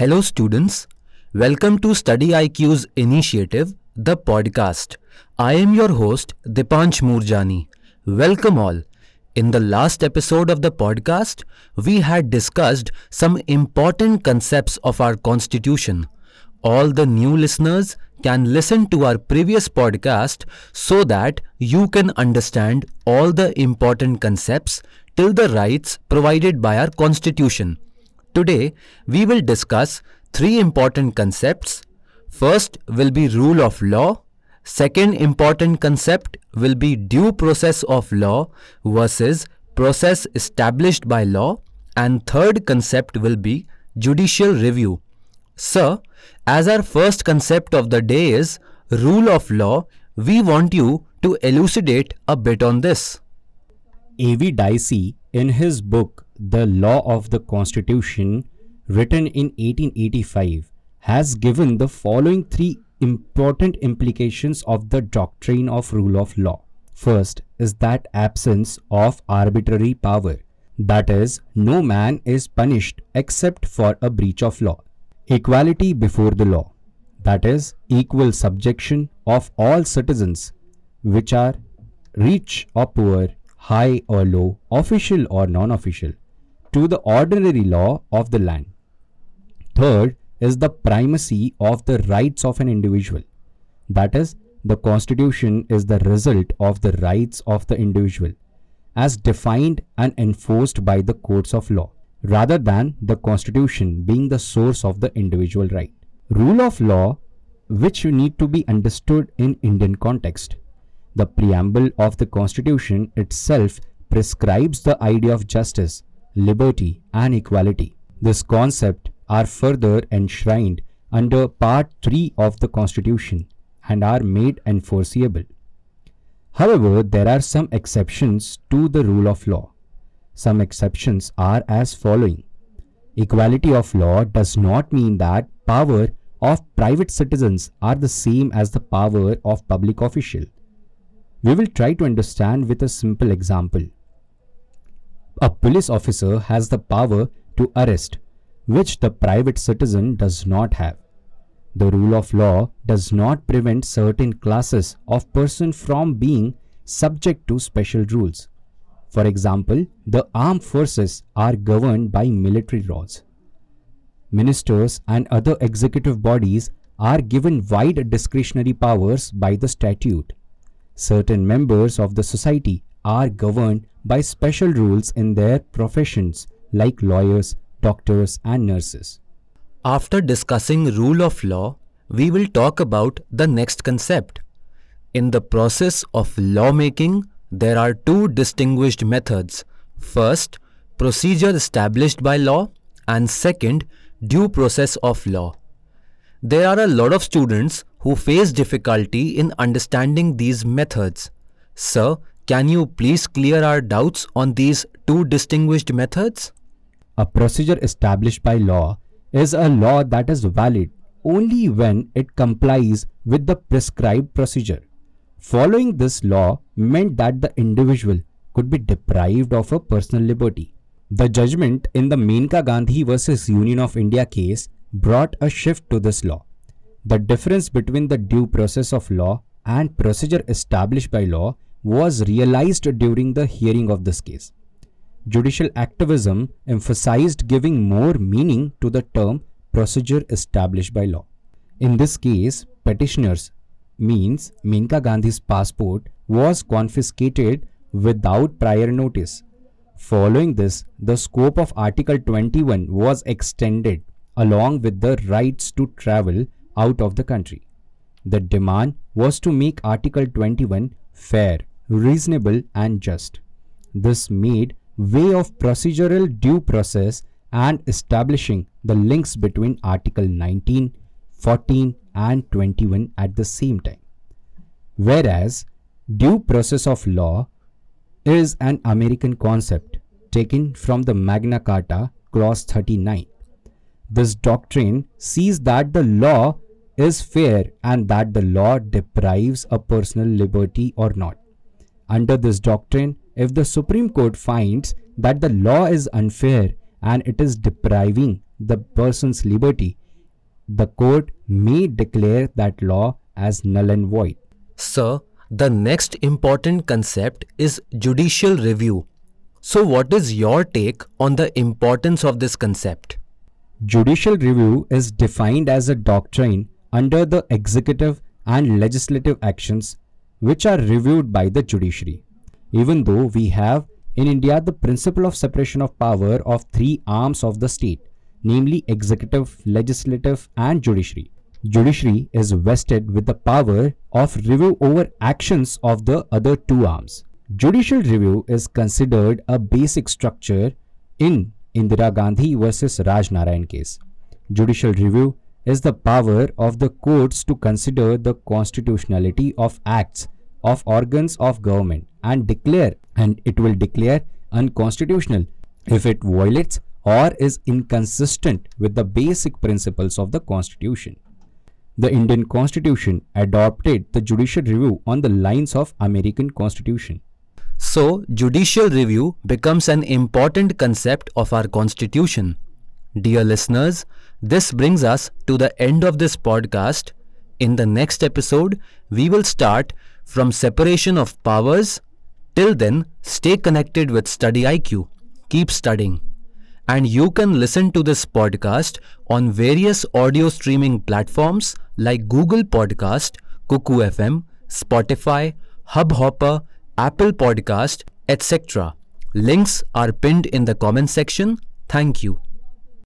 Hello, students. Welcome to Study IQ's initiative, the podcast. I am your host, Dipanch Murjani. Welcome all. In the last episode of the podcast, we had discussed some important concepts of our Constitution. All the new listeners can listen to our previous podcast so that you can understand all the important concepts till the rights provided by our Constitution. Today, we will discuss three important concepts. First will be rule of law. Second important concept will be due process of law versus process established by law. And third concept will be judicial review. Sir, as our first concept of the day is rule of law, we want you to elucidate a bit on this. A.V. Dicey, in his book The Law of the Constitution, written in 1885, has given the following three important implications of the doctrine of rule of law. First is that absence of arbitrary power, that is, no man is punished except for a breach of law. Equality before the law, that is, equal subjection of all citizens, which are rich or poor, high or low, official or non official, to the ordinary law of the land. Third is the primacy of the rights of an individual. That is, the Constitution is the result of the rights of the individual as defined and enforced by the courts of law, rather than the Constitution being the source of the individual right. Rule of law, which you need to be understood in Indian context. The preamble of the Constitution itself prescribes the idea of justice, liberty, and equality. This concept are further enshrined under Part 3 of the Constitution and are made enforceable. However, there are some exceptions to the rule of law. Some exceptions are as following. Equality of law does not mean that power of private citizens are the same as the power of public official. We will try to understand with a simple example. A police officer has the power to arrest, which the private citizen does not have. The rule of law does not prevent certain classes of person from being subject to special rules. For example, the armed forces are governed by military laws. Ministers and other executive bodies are given wide discretionary powers by the statute. Certain members of the society are governed by special rules in their professions like lawyers, doctors and nurses. After discussing rule of law, we will talk about the next concept. In the process of lawmaking, there are two distinguished methods. First, procedure established by law, and second, due process of law. There are a lot of students who face difficulty in understanding these methods. Sir, can you please clear our doubts on these two distinguished methods? A procedure established by law is a law that is valid only when it complies with the prescribed procedure. Following this law meant that the individual could be deprived of a personal liberty. The judgment in the Maneka Gandhi versus Union of India case brought a shift to this law. The difference between the due process of law and procedure established by law was realized during the hearing of this case. Judicial activism emphasized giving more meaning to the term procedure established by law. In this case, petitioners means Maneka Gandhi's passport was confiscated without prior notice. Following this, the scope of Article 21 was extended along with the rights to travel out of the country. The demand was to make Article 21 fair, reasonable, and just. This made way of procedural due process and establishing the links between Article 19, 14, and 21 at the same time. Whereas due process of law is an American concept taken from the Magna Carta, Clause 39. This doctrine sees that the law is fair and that the law deprives a personal liberty or not. Under this doctrine, if the Supreme Court finds that the law is unfair and it is depriving the person's liberty, the court may declare that law as null and void. Sir, the next important concept is judicial review. So, what is your take on the importance of this concept? Judicial review is defined as a doctrine under the executive and legislative actions which are reviewed by the judiciary. Even though we have in India the principle of separation of power of three arms of the state, namely executive, legislative, and judiciary. Judiciary is vested with the power of review over actions of the other two arms. Judicial review is considered a basic structure in Indira Gandhi versus Raj Narain case. Judicial review is the power of the courts to consider the constitutionality of acts of organs of government and declare and it will declare unconstitutional if it violates or is inconsistent with the basic principles of the constitution the indian constitution adopted the judicial review on the lines of american constitution So, judicial review becomes an important concept of our constitution. Dear listeners, this brings us to the end of this podcast. In the next episode, we will start from separation of powers. Till then, stay connected with Study IQ. Keep studying. And you can listen to this podcast on various audio streaming platforms like Google Podcast, Kuku FM, Spotify, Hubhopper, Apple Podcast, etc. Links are pinned in the comment section. Thank you.